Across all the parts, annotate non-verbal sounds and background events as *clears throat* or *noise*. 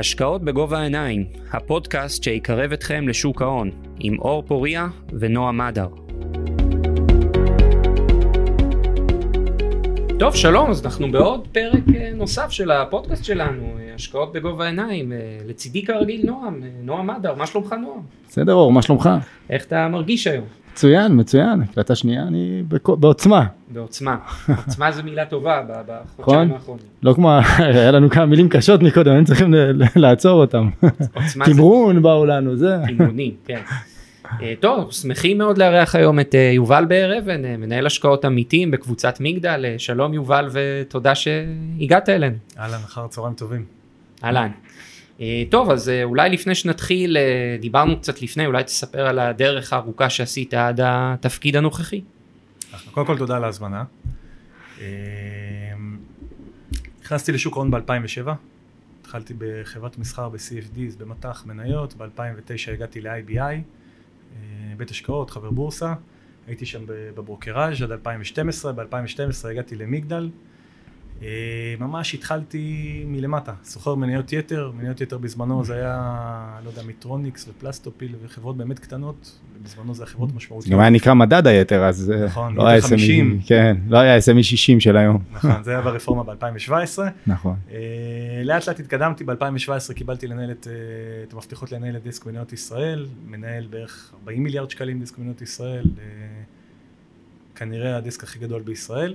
השקעות בגובה העיניים, הפודקאסט שיקרב אתכם לשוק ההון, עם אור פוריה ונועה מדר. טוב, שלום, אז אנחנו בעוד פרק אה, נוסף של הפודקאסט שלנו, אה, השקעות בגובה העיניים. אה, לצידי כרגיל נועם, נועה מדר, מה שלומך נועם? בסדר אור, מה שלומך? איך אתה מרגיש היום? מצוין, מצוין, הקלטה שנייה אני. בעוצמה. בעוצמה. עוצמה זו מילה טובה בחודשיים נכון. האחרונים. לא כמו, *laughs* היה לנו כמה מילים קשות מקודם, היינו צריכים לעצור אותם. תמרון באו לנו, זה. אימונים, כן. אה, טוב, שמחים מאוד לארח היום את אה, יובל באר אבן, אה, מנהל השקעות עמיתים בקבוצת מגדל. שלום יובל ותודה שהגעת אלינו. אהלן, אחר צהריים טובים. אהלן. אה, טוב, אז אה, אולי לפני שנתחיל, אה, דיברנו קצת לפני, אולי תספר על הדרך הארוכה שעשית עד התפקיד הנוכחי. קודם כל תודה על ההזמנה. נכנסתי לשוק ההון ב-2007, התחלתי בחברת מסחר ב-CFDs במטח מניות, ב-2009 הגעתי ל-IBI, בית השקעות, חבר בורסה, הייתי שם בברוקראז' עד 2012, ב-2012 הגעתי למגדל. אה, ממש התחלתי מלמטה, סוחר מניות יתר, מניות יתר בזמנו זה היה, לא יודע, מיטרוניקס ופלסטופיל וחברות באמת קטנות, בזמנו זה היה חברות משמעותיות. גם היה נקרא מדד היתר, אז אה, נכון, לא היה יתר 50. SME, כן, לא היה SME 60 של היום. נכון, זה היה ברפורמה ב-2017. נכון. לאט לאט התקדמתי, ב-2017 קיבלתי לנהל את, אה, את המפתחות לנהל את דיסק מניות ישראל, מנהל בערך 40 מיליארד שקלים דיסק מניות ישראל, אה, כנראה הדיסק הכי גדול בישראל.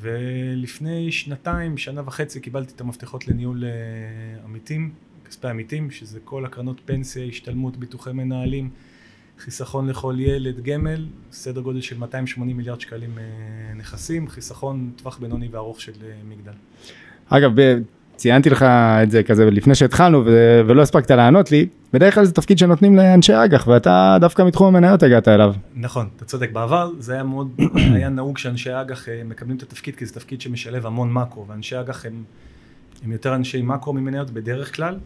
ולפני שנתיים, שנה וחצי, קיבלתי את המפתחות לניהול אה, עמיתים, כספי עמיתים, שזה כל הקרנות פנסיה, השתלמות, ביטוחי מנהלים, חיסכון לכל ילד, גמל, סדר גודל של 280 מיליארד שקלים אה, נכסים, חיסכון טווח בינוני וארוך של אה, מגדל. אגב, ציינתי לך את זה כזה לפני שהתחלנו ו- ולא הספקת לענות לי, בדרך כלל זה תפקיד שנותנים לאנשי אג"ח ואתה דווקא מתחום המניות הגעת אליו. נכון, אתה צודק, בעבר זה היה מאוד, *clears throat* היה נהוג שאנשי אג"ח אה, מקבלים את התפקיד כי זה תפקיד שמשלב המון מקרו, ואנשי אג"ח הם, הם יותר אנשי מקרו ממניות בדרך כלל.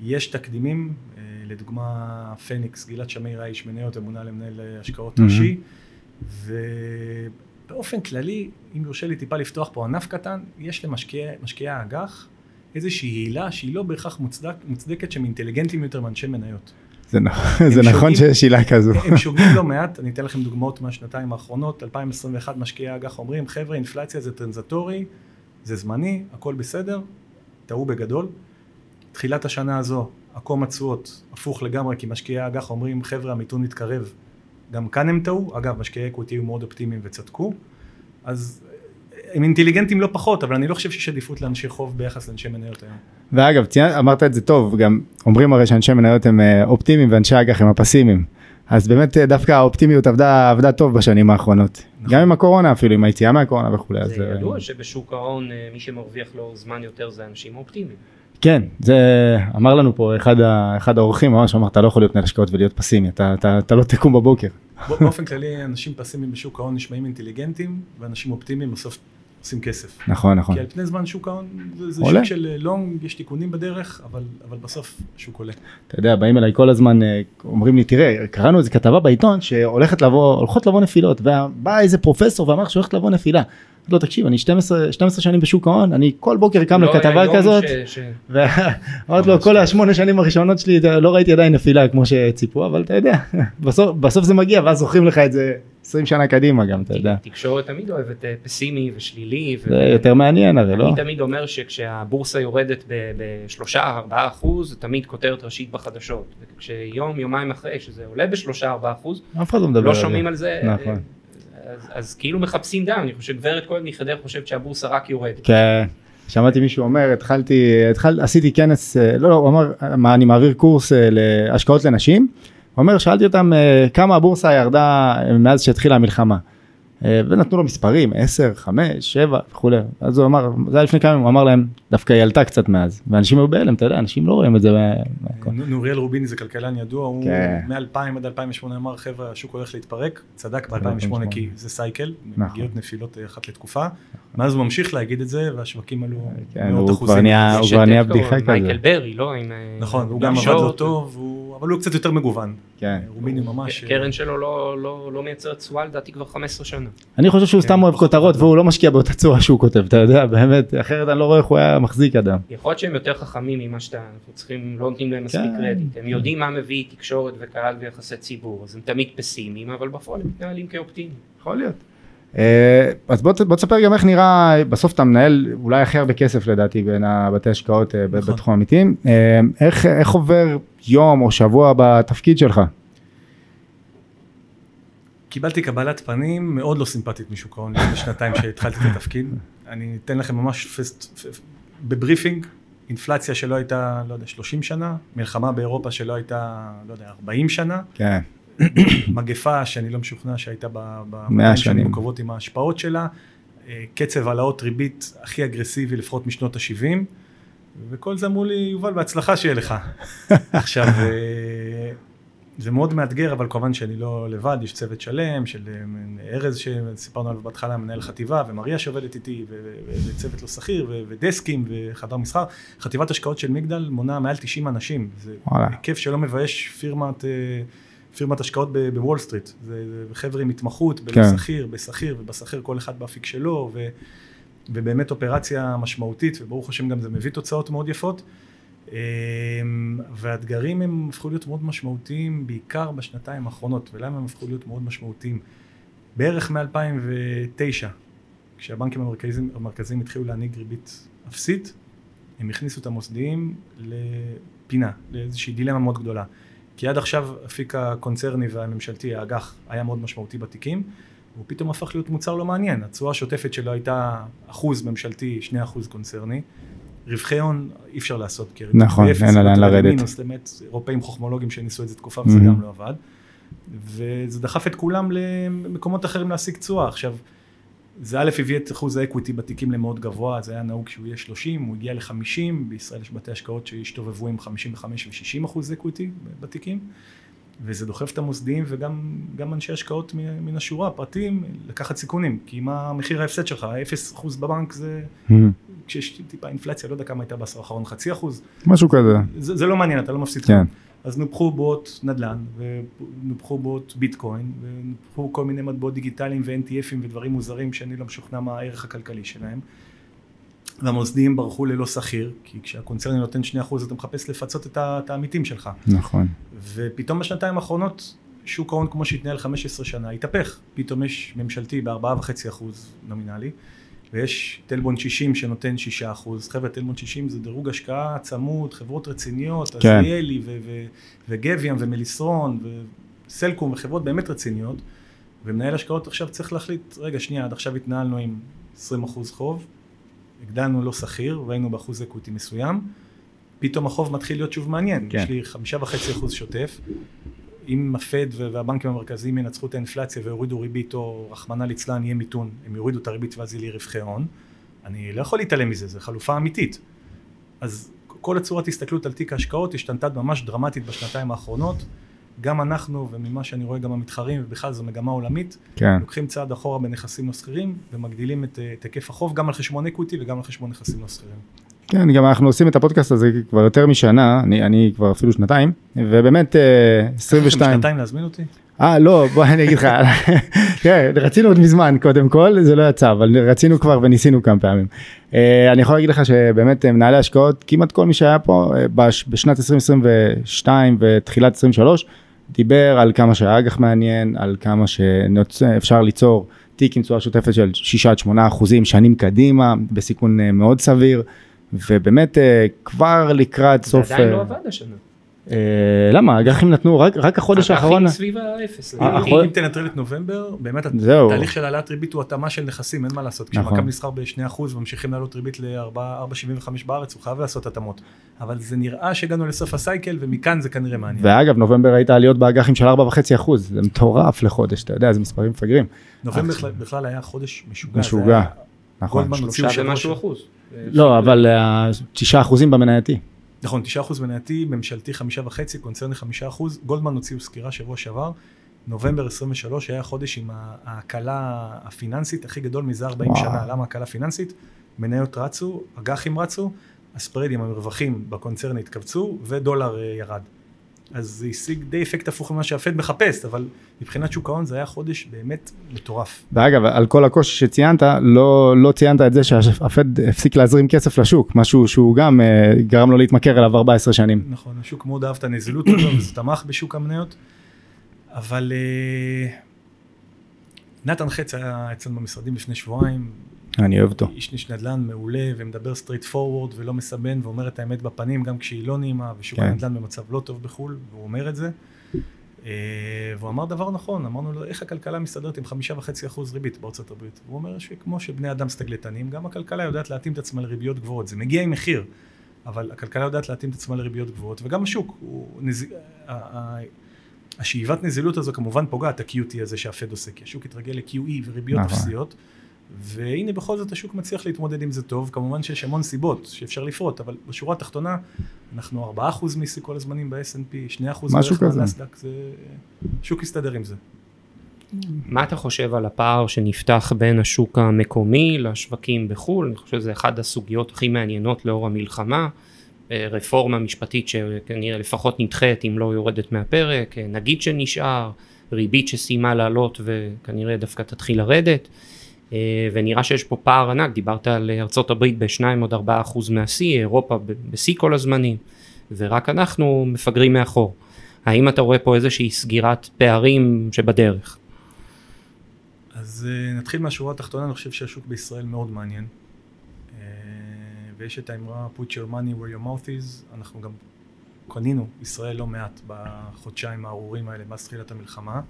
יש תקדימים, אה, לדוגמה פניקס, גלעד שמיר האיש מניות ומונה למנהל השקעות. ראשי, ובאופן כללי, אם יורשה לי טיפה לפתוח פה ענף קטן, יש למשקיעי משקיעי האג"ח איזושהי הילה שהיא לא בהכרח מוצדק, מוצדקת שהם אינטליגנטים יותר מאנשי מניות. זה נ- זה נכון שיש עילה כזו. הם שוגים לא מעט, אני אתן לכם דוגמאות מהשנתיים האחרונות, 2021 משקיעי האג"ח אומרים, חבר'ה, אינפלציה זה טרנזטורי, זה זמני, הכל בסדר, טעו בגדול. תחילת השנה הזו, עקום התשואות הפוך לגמרי, כי משקיעי האג"ח אומרים, חבר'ה, המיתון מתקרב. גם כאן הם טעו, אגב, משקיעי equity היו מאוד אופטימיים וצדקו, אז הם אינטליגנטים לא פחות, אבל אני לא חושב שיש עדיפות לאנשי חוב ביחס לאנשי מניות היום. ואגב, ציינת, אמרת את זה טוב, גם אומרים הרי שאנשי מניות הם אה, אופטימיים ואנשי אג"ח הם הפסימיים. אז באמת אה, דווקא האופטימיות עבדה, עבדה טוב בשנים האחרונות. נכון. גם עם הקורונה אפילו, עם היציאה מהקורונה וכולי. אז, זה אה, ידוע שבשוק ההון מי שמרוויח לו זמן יותר זה אנשים אופטימיים. כן, זה אמר לנו פה אחד, ה, אחד האורחים, ממש אמר, אתה לא יכול להיות מנהל השקעות ולהיות פסימי, אתה, אתה, אתה לא תקום בבוקר. באופן כללי, אנשים פסימיים בשוק ההון נשמעים אינטליגנטים, ואנשים אופטימיים בסוף עושים כסף. נכון, נכון. כי על פני זמן שוק ההון זה, עולה. שוק של אה, לונג, יש תיקונים בדרך, אבל, אבל בסוף השוק עולה. אתה יודע, באים אליי כל הזמן, אה, אומרים לי, תראה, קראנו איזה כתבה בעיתון שהולכת לבוא, הולכות לבוא נפילות, ובא איזה פרופסור ואמר שהולכת לבוא נפילה. לו, תקשיב, אני 12, 12 שנים בשוק ההון, אני כל בוקר קם לא לכתבה כזאת, ש- ש- ואמרתי לו, כל השמונה שנים הראשונות שלי, לא ראיתי עדיין נפילה כמו שציפו, אבל אתה יודע, *laughs* בסוף, בסוף זה מגיע, ואז זוכרים לך את זה 20 שנה קדימה גם, אתה יודע. תקשורת תמיד אוהבת אה, פסימי ושלילי. ו- זה יותר מעניין הרי, לא? אני תמיד אומר שכשהבורסה יורדת בשלושה ארבעה אחוז זה תמיד כותרת ראשית בחדשות. וכשיום יומיים אחרי שזה עולה בשלושה ארבעה אחוז אף אחד לא מדבר לא על זה. שומעים על זה. נכון. אה, אז, אז כאילו מחפשים דם, אני חושב גברת כהן מחדר חושבת שהבורסה רק יורדת. כן, שמעתי מישהו אומר, התחלתי, התחל, עשיתי כנס, לא, לא, הוא אמר, מה, אני מעביר קורס להשקעות לנשים, אומר, שאלתי אותם אה, כמה הבורסה ירדה מאז שהתחילה המלחמה. אה, ונתנו לו מספרים, 10, 5, 7 וכולי. אז הוא אמר, זה היה לפני כמה ימים, הוא אמר להם, דווקא היא עלתה קצת מאז. ואנשים היו בהלם, אתה יודע, אנשים לא רואים את זה. נו- נוריאל רוביני זה כלכלן ידוע, הוא כן. מ-2000 עד 2008 אמר חבר'ה השוק הולך להתפרק, צדק ב-2008 2008. כי זה סייקל, נכון. מגיעות נפילות אה, אחת לתקופה, מאז הוא ממשיך להגיד את זה והשווקים עלו כן, מאות אחוזים. הוא כבר נהיה? בדיחה מייקל כזה. ברי, לא? עם, אה, נכון, הוא גם עבד. לא טוב, אבל הוא קצת יותר מגוון. כן. רוביני ממש... אה, קרן שלו לא, לא, לא מייצרת תשואה לדעתי כבר 15 שנה. אני חושב שהוא כן, סתם אוהב כותרות. והוא לא משקיע באותה צורה שהוא כותב, אתה יודע, *laughs* באמת, אחרת אני לא רואה איך הוא היה מחזיק אדם. יכול להיות שהם יותר חכמים ממה שאתה, אנחנו צריכים, לא נותנים להם מספיק כן. קרדיט. הם יודעים מה מביא תקשורת וקהל ויחסי ציבור, אז הם תמיד פסימיים, אבל בפועל הם מתנהלים כאופטימיים. יכול להיות. אה, אז בוא, תספר גם איך נראה, בסוף אתה מנהל אולי הכי הרבה כסף לדעתי בין הבתי השקעות אה, נכון. בתחום אמיתיים, אה, איך, איך עובר יום או שבוע בתפקיד שלך? קיבלתי קבלת פנים מאוד לא סימפטית משוק ההון לפני שנתיים שהתחלתי את התפקיד. אני אתן לכם ממש פסט, בבריפינג, אינפלציה שלא הייתה, לא יודע, 30 שנה, מלחמה באירופה שלא הייתה, לא יודע, 40 שנה, כן, מגפה שאני לא משוכנע שהייתה ב-. שנים הקרובות עם ההשפעות שלה, אה, קצב העלאות ריבית הכי אגרסיבי לפחות משנות ה-70, וכל זה אמרו לי, יובל, בהצלחה שיהיה לך. *laughs* עכשיו, אה, זה מאוד מאתגר, אבל כמובן שאני לא לבד, יש צוות שלם של אה, ארז שסיפרנו עליו בהתחלה, מנהל חטיבה, ומריה שעובדת איתי, וצוות לא סחיר, ודסקים, וחדר מסחר. חטיבת השקעות של מגדל מונה מעל 90 אנשים. זה וואלה. היקף שלא מבייש פירמת, אה, פירמת השקעות בוול סטריט. זה זה חבר'ה עם התמחות, כן. בלא סחיר, בסחיר, ובסחיר כל אחד באפיק שלו, ו... ובאמת אופרציה משמעותית, וברוך השם גם זה מביא תוצאות מאוד יפות. אמ, והאתגרים הם הפכו להיות מאוד משמעותיים, בעיקר בשנתיים האחרונות. ולמה הם הפכו להיות מאוד משמעותיים? בערך מ-2009, כשהבנקים המרכזיים, המרכזיים התחילו להנהיג ריבית אפסית, הם הכניסו את המוסדיים לפינה, לאיזושהי דילמה מאוד גדולה. כי עד עכשיו אפיק הקונצרני והממשלתי, האג"ח, היה מאוד משמעותי בתיקים, והוא פתאום הפך להיות מוצר לא מעניין. התשואה השוטפת שלו הייתה אחוז ממשלתי, שני אחוז קונצרני. רווחי הון אי אפשר לעשות, הריבית נכון, אין לה לאן לרדת. במינוס, באמת, אירופאים חוכמולוגים שניסו את זה תקופה וזה. גם לא עבד. וזה דחף את כולם למקומות אחרים להשיג תשואה. עכשיו, זה א' הביא את אחוז ה equity בתיקים למאוד גבוה, זה היה נהוג שהוא יהיה 30, הוא הגיע ל-50, בישראל יש בתי השקעות שהשתובבו עם 55 ו-60 אחוז equity בתיקים, וזה דוחף את המוסדיים וגם גם אנשי השקעות מן השורה, פרטיים, לקחת סיכונים, כי מה מחיר ההפסד שלך, 0 אחוז בבנק זה, כשיש טיפה אינפלציה, לא יודע כמה הייתה בעשור האחרון, חצי אחוז, משהו כזה. זה, זה לא מעניין, אתה לא מפסיד כן. אז נופחו בוט נדל"ן, ונופחו בוט ביטקוין, ונופחו כל מיני מטבעות דיגיטליים ו-NTFים ודברים מוזרים שאני לא משוכנע מה הערך הכלכלי שלהם. והמוסדיים ברחו ללא שכיר, כי כשהקונצרני נותן 2% אתה מחפש לפצות את העמיתים שלך. נכון. ופתאום בשנתיים האחרונות, שוק ההון כמו שהתנהל 15 שנה, התהפך. פתאום יש ממשלתי ב-4.5% נומינלי, ויש טלבון 60 שנותן 6%. חבר'ה, טלבון 60 זה דירוג השקעה צמוד, חברות רציניות, כן. עזריאלי ו- ו- וגביאם ומליסרון וסלקום וחברות באמת רציניות, ומנהל השקעות עכשיו צריך להחליט, רגע, שנייה, עד עכשיו התנהלנו עם 20% חוב, הגדלנו לא שכיר והיינו באחוז אקוויטי מסוים, פתאום החוב מתחיל להיות שוב מעניין, כן. יש לי חמישה וחצי אחוז שוטף, אם הפד והבנקים המרכזיים ינצחו את האינפלציה ויורידו ריבית או רחמנא ליצלן יהיה מיתון, הם יורידו את הריבית ואז יהיה לי רווחי הון, אני לא יכול להתעלם מזה, זו חלופה אמיתית. אז כל הצורת הסתכלות על תיק ההשקעות השתנתה ממש דרמטית בשנתיים האחרונות, גם אנחנו וממה שאני רואה גם המתחרים ובכלל זו מגמה עולמית, כן. לוקחים צעד אחורה בנכסים לא סחירים ומגדילים את, את היקף החוב גם על חשבון אקוויטי וגם על חשבון נכסים לא סחירים. כן, גם אנחנו עושים את הפודקאסט הזה כבר יותר משנה, אני, אני כבר אפילו שנתיים, ובאמת אה, 22. שנתיים להזמין אותי? אה, לא, בוא אני אגיד לך, *laughs* כן, רצינו עוד מזמן קודם כל, זה לא יצא, אבל רצינו כבר וניסינו כמה פעמים. אה, אני יכול להגיד לך שבאמת אה, מנהלי השקעות, כמעט כל מי שהיה פה אה, בש- בשנת 2022 ותחילת 23, דיבר על כמה שהאג"ח מעניין, על כמה שאפשר ליצור תיק עם תשואה שוטפת של 6-8 אחוזים שנים קדימה, בסיכון אה, מאוד סביר, ובאמת אה, כבר לקראת זה סוף... עדיין אה, לא עבד השנה. אה, למה? האג"חים נתנו רק, רק החודש האחרון. האג"חים סביב האפס. אה, אם תנטרל את נובמבר, באמת. התהליך של העלאת ריבית הוא התאמה של נכסים, אין מה לעשות. נכון. כשמכבי נסחר ב-2% וממשיכים לעלות ריבית ל-4.75 בארץ, הוא חייב לעשות התאמות. אבל זה נראה שהגענו לסוף הסייקל, ומכאן זה כנראה מעניין. ואגב נובמבר הייתה עליות באג"חים של 4.5 אחוז זה מטורף לחודש אתה יודע זה מספרים מפגרים נובמבר בכלל- היה חודש משוגע. זה משוגע, נכון גולדמן הוציאו שלושה שבוע ומשהו ש- אחוז. לא אבל אה, 6 אחוזים במנייתי נכון, 9% מנייתי, ממשלתי 5.5, קונצרני 5%, גולדמן הוציאו סקירה שבוע שעבר, נובמבר 23 היה חודש עם ההקלה הפיננסית הכי גדול מזה 40 וואו. שנה, למה הקלה פיננסית? מניות רצו, אג"חים רצו, הספרדים, המרווחים בקונצרני התכווצו ודולר אה, ירד. אז זה השיג די אפקט הפוך ממה שהפד מחפש, אבל מבחינת שוק ההון זה היה חודש באמת מטורף. ואגב, על כל הקושי שציינת, לא, לא ציינת את זה שהפד הפסיק להזרים כסף לשוק, משהו שהוא גם אה, גרם לו להתמכר אליו 14 שנים. נכון, השוק מאוד אהב את הנזילות הזו, *coughs* וזה תמך בשוק המניות, אבל אה, נתן חץ היה אצלנו במשרדים לפני שבועיים, אני אוהב אותו. איש איש נדל"ן מעולה ומדבר straightforward ולא מסבן ואומר את האמת בפנים גם כשהיא לא נעימה ושוק כן. הנדל"ן במצב לא טוב בחו"ל והוא אומר את זה. אה, והוא אמר דבר נכון, אמרנו לו איך הכלכלה מסתדרת עם חמישה וחצי אחוז ריבית בארצות הברית. הוא אומר שכמו שבני אדם סתגלנים, גם הכלכלה יודעת להתאים את עצמה לריביות גבוהות. זה מגיע עם מחיר, אבל הכלכלה יודעת להתאים את עצמה לריביות גבוהות וגם השוק, הוא נז... השאיבת נזילות הזו כמובן פוגעת, ה-QT הזה שהפד עושה, כי השוק התרגל ל-QE וריביות נכון. והנה בכל זאת השוק מצליח להתמודד עם זה טוב, כמובן שיש המון סיבות שאפשר לפרוט, אבל בשורה התחתונה אנחנו 4% מיסי כל הזמנים ב-S&P, 2% משהו בערך כזה. מהנסדק, זה... שוק יסתדר עם זה. מה אתה חושב על הפער שנפתח בין השוק המקומי לשווקים בחו"ל? אני חושב שזה אחת הסוגיות הכי מעניינות לאור המלחמה. אה, רפורמה משפטית שכנראה לפחות נדחית אם לא יורדת מהפרק, אה, נגיד שנשאר, ריבית שסיימה לעלות וכנראה דווקא תתחיל לרדת. אה, ונראה שיש פה פער ענק, דיברת על הברית בשניים עוד ארבעה אחוז מהשיא, אירופה בשיא כל הזמנים, ורק אנחנו מפגרים מאחור. האם אתה רואה פה איזושהי סגירת פערים שבדרך? אז אה, נתחיל מהשורה התחתונה, אני חושב שהשוק בישראל מאוד מעניין. אה, ויש את האמרה put your money where your mouth is, אנחנו גם קנינו ישראל לא מעט בחודשיים הארורים האלה מאז תחילת המלחמה.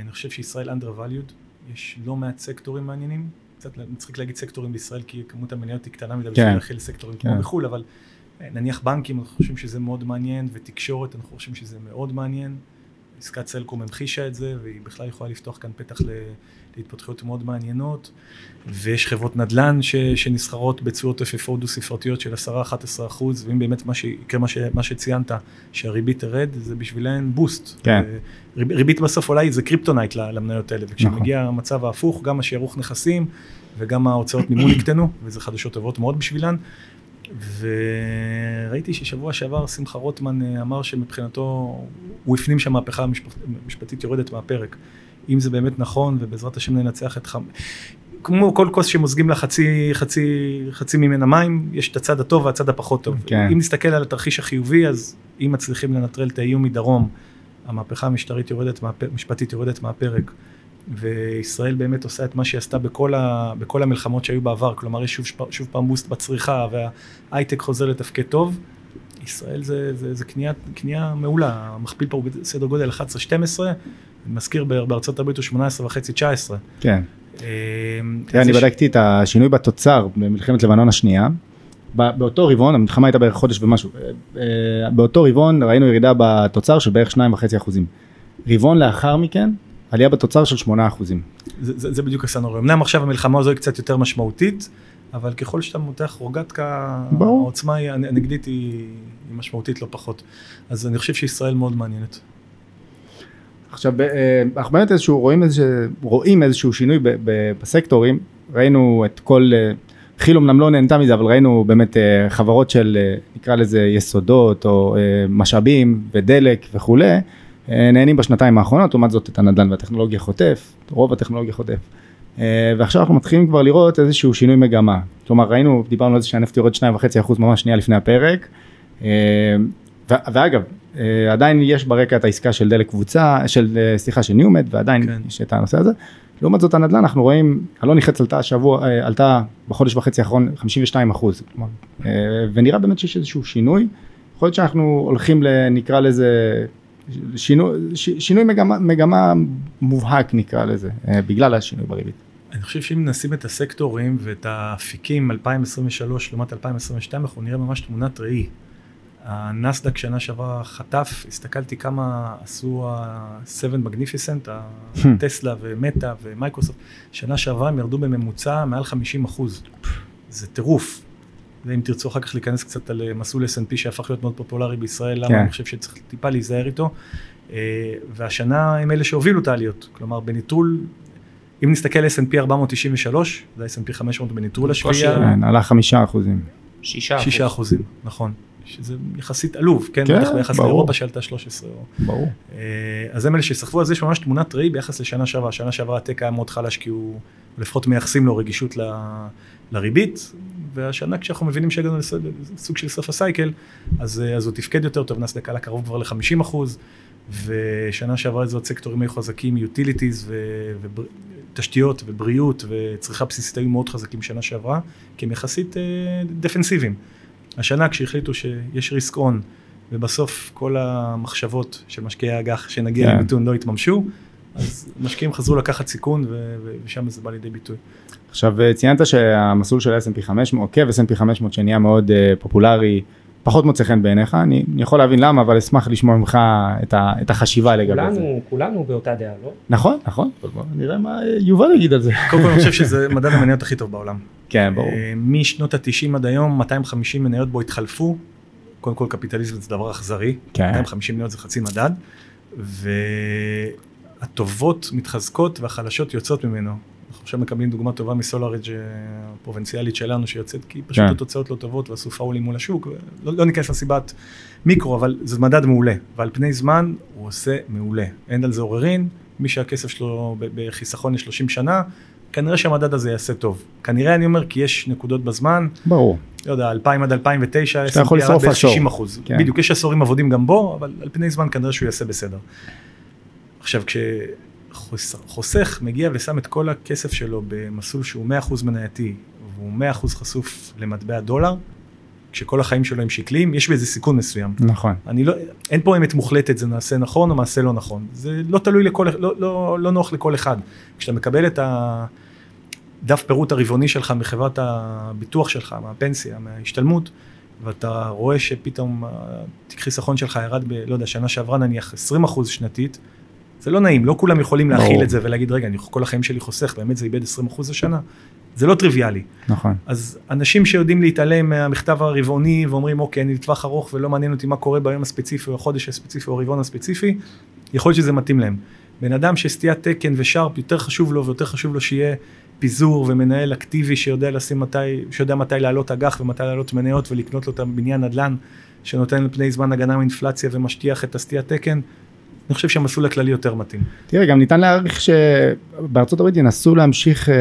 אני חושב שישראל undervalued, יש לא מעט סקטורים מעניינים, קצת מצחיק להגיד סקטורים בישראל כי כמות המניות היא קטנה מדי בשביל כן. להכיל סקטורים כמו כן. בחו"ל, אבל אה, נניח בנקים, אנחנו חושבים שזה מאוד מעניין, ותקשורת, אנחנו חושבים שזה מאוד מעניין. עסקת סלקום המחישה את זה, והיא בכלל יכולה לפתוח כאן פתח להתפתחויות מאוד מעניינות. ויש חברות נדל"ן ש, שנסחרות בתשואות FFO דו-ספרתיות של 10-11 אחוז, ואם באמת מה שיקרה, מה, ש, מה שציינת, שהריבית תרד, זה בשבילן boost. כן. ריב, ריבית בסוף אולי זה kryptonite למניות האלה, נכון. וכשמגיע המצב ההפוך, גם השערוך נכסים וגם ההוצאות מימון יקטנו, וזה חדשות טובות מאוד בשבילן. וראיתי ששבוע שעבר שמחה רוטמן אה, אמר שמבחינתו הוא הפנים שהמהפכה המשפט- המשפטית יורדת מהפרק. אם זה באמת נכון ובעזרת השם ננצח את חמ... כמו כל כוס שמוזגים לה חצי, חצי, חצי ממנה מים, יש את הצד הטוב והצד הפחות טוב. כן. אם נסתכל על התרחיש החיובי, אז אם מצליחים לנטרל את האיום מדרום, המהפכה המשטרית יורדת, המשפטית יורדת מהפרק, וישראל באמת עושה את מה שהיא עשתה בכל, ה, בכל המלחמות שהיו בעבר, כלומר יש שוב, שוב, פעם בוסט בצריכה וההייטק חוזר לתפקד טוב, ישראל זה, זה, זה קנייה, קנייה מעולה, המכפיל פה הוא בסדר גודל 11-12, אני מזכיר בארצות הברית הוא 18 וחצי 19. כן. אה, תראה, אני בדקתי את השינוי בתוצר במלחמת לבנון השנייה. באותו רבעון, המלחמה הייתה בערך חודש ומשהו, אה, אה, באותו רבעון ראינו ירידה בתוצר של בערך 2.5 אחוזים. רבעון לאחר מכן, עלייה בתוצר של 8 אחוזים. זה, זה, זה בדיוק הסצנריו. אמנם עכשיו המלחמה הזו היא קצת יותר משמעותית, אבל ככל שאתה מותח רוגטקה. העוצמה הנגדית היא, היא משמעותית לא פחות. אז אני חושב שישראל מאוד מעניינת. עכשיו, אה, אנחנו באמת איזשהו, רואים, איזשהו, רואים איזשהו שינוי ב- ב- בסקטורים, ראינו את כל, אה, כי"ל אמנם לא נהנתה מזה, אבל ראינו באמת אה, חברות של, אה, נקרא לזה יסודות, או אה, משאבים ודלק וכולי, אה, נהנים בשנתיים האחרונות, לעומת זאת את הנדל"ן והטכנולוגיה חוטף, רוב הטכנולוגיה חוטף. אה, ועכשיו אנחנו מתחילים כבר לראות איזשהו שינוי מגמה. כלומר, ראינו, דיברנו על זה שהנפט יורד 2.5% ממש שנייה לפני הפרק. אה, ואגב, אה, עדיין יש ברקע את העסקה של דלק קבוצה, של, אה, סליחה, של ניומד, ועדיין כן. יש את הנושא הזה. לעומת זאת הנדל"ן, אנחנו רואים, אלון נחץ עלתה השבוע, אה, עלתה בחודש וחצי האחרון 52 אחוז. כלומר, אה, ונראה באמת שיש איזשהו שינוי. יכול להיות שאנחנו הולכים, נקרא לזה, שינוי, ש- שינוי מגמה, מגמה מובהק נקרא לזה, אה, בגלל השינוי בריבית. אני חושב שאם נשים את הסקטורים ואת האפיקים 2023 לעומת 2022, אנחנו נראה ממש תמונת ראי. הנסדק שנה שעברה חטף, הסתכלתי כמה עשו ה-7 Magnificent, הטסלה ומטא ומייקרוסופט, שנה שעברה הם ירדו בממוצע מעל 50 אחוז. זה טירוף. ואם תרצו אחר כך להיכנס קצת על אה, מסלול S&P שהפך להיות מאוד פופולרי בישראל, למה כן. אני חושב שצריך טיפה להיזהר איתו. אה, והשנה הם אלה שהובילו את העליות, כלומר בניטרול, אם נסתכל S&P 493, זה ה-S&P 500 בניטרול השביעייה, עלה. כן, עלה חמישה אחוזים. שישה שישה אחוז. אחוזים, נכון. שזה יחסית עלוב, כן? כן, בטח ביחס ברור. לאירופה שעלתה 13. או... ברור. אה, אז הם אלה שסחבו, אז יש ממש תמונת ראי ביחס לשנה שעברה. שנה שעברה ה tech היה מאוד חלש כי הוא, לפחות מייחסים לו רגישות ל, לריבית, והשנה כשאנחנו מבינים שהגענו לסוג של סוף הסייקל, אז, אה, אז הוא תפקד יותר טוב, נסדק עלה קרוב כבר ל-50 אחוז, ושנה שעברה איזה עוד סקטורים היו חזקים, יוטיליטיז ותשתיות ובריאות וצריכה בסיסית היו מאוד חזקים שנה שעברה, כי הם יחסית אה, דפנסיביים. השנה כשהחליטו שיש ריסק און, ובסוף כל המחשבות של משקיעי האג"ח שנגיע כן. למיתון לא התממשו, אז משקיעים חזרו לקחת סיכון ו- ו- ושם זה בא לידי ביטוי. עכשיו אה, ציינת שהמסלול של ה-S&P 500, עוקב S&P 500 שנהיה מאוד אה, פופולרי, פחות מוצא חן בעיניך, אני, אני יכול להבין למה, אבל אשמח לשמוע ממך את, ה, את החשיבה לגבי זה. כולנו, כולנו באותה דעה, לא? נכון, נכון, נראה מה יובל יגיד על זה. קודם כל אני חושב שזה מדד המניות הכי טוב בעולם. כן, ברור. אה, משנות ה-90 עד היום, 250 מניות בו התחלפו. קודם כל קפיטליזם זה דבר אכזרי, כן. 250 מניות זה חצי מדד, והטובות מתחזקות והחלשות יוצאות ממנו. אנחנו עכשיו מקבלים דוגמה טובה מסולאריג' הפרובינציאלית שלנו שיוצאת, כי פשוט כן. התוצאות לא טובות ועשו פאולים מול השוק, לא, לא ניכנס לסיבת מיקרו, אבל זה מדד מעולה, ועל פני זמן הוא עושה מעולה, אין על זה עוררין, מי שהכסף שלו בחיסכון ל-30 שנה, כנראה שהמדד הזה יעשה טוב. כנראה אני אומר כי יש נקודות בזמן, ברור. לא יודע, 2000 עד 2009, שאתה יכול לשרוף עשור. ב-60 אחוז. כן. בדיוק, יש עשורים אבודים גם בו, אבל על פני זמן כנראה שהוא יעשה בסדר. עכשיו, כשחוסך מגיע ושם את כל הכסף שלו במסלול שהוא 100% מנייתי, והוא 100% חשוף למטבע דולר, כשכל החיים שלו הם שקליים, יש בזה סיכון מסוים. נכון. אני לא, אין פה אמת מוחלטת, זה נעשה נכון או מעשה לא נכון. זה לא תלוי לכל, לא, לא, לא נוח לכל אחד. כשאתה מקבל את הדף פירוט הרבעוני שלך מחברת הביטוח שלך, מהפנסיה, מההשתלמות, ואתה רואה שפתאום התיק חיסכון שלך ירד ב, לא יודע, שנה שעברה נניח 20 אחוז שנתית, זה לא נעים, לא כולם יכולים להכיל ברור. את זה ולהגיד, רגע, אני כל החיים שלי חוסך, באמת זה איבד 20 אחוז השנה. זה לא טריוויאלי. נכון. אז אנשים שיודעים להתעלם מהמכתב הרבעוני ואומרים אוקיי אני לטווח ארוך ולא מעניין אותי מה קורה ביום הספציפי או החודש הספציפי או הרבעון הספציפי, יכול להיות שזה מתאים להם. בן אדם שסטיית תקן ושארפ יותר חשוב לו ויותר חשוב לו שיהיה פיזור ומנהל אקטיבי שיודע לשים מתי, שיודע מתי לעלות אג"ח ומתי לעלות מניות ולקנות לו את הבניין נדל"ן שנותן על פני זמן הגנה מאינפלציה ומשטיח את הסטיית תקן. אני חושב שהמסלול הכללי יותר מתאים. תראה, גם ניתן להעריך שבארצות הברית ינסו להמשיך אה,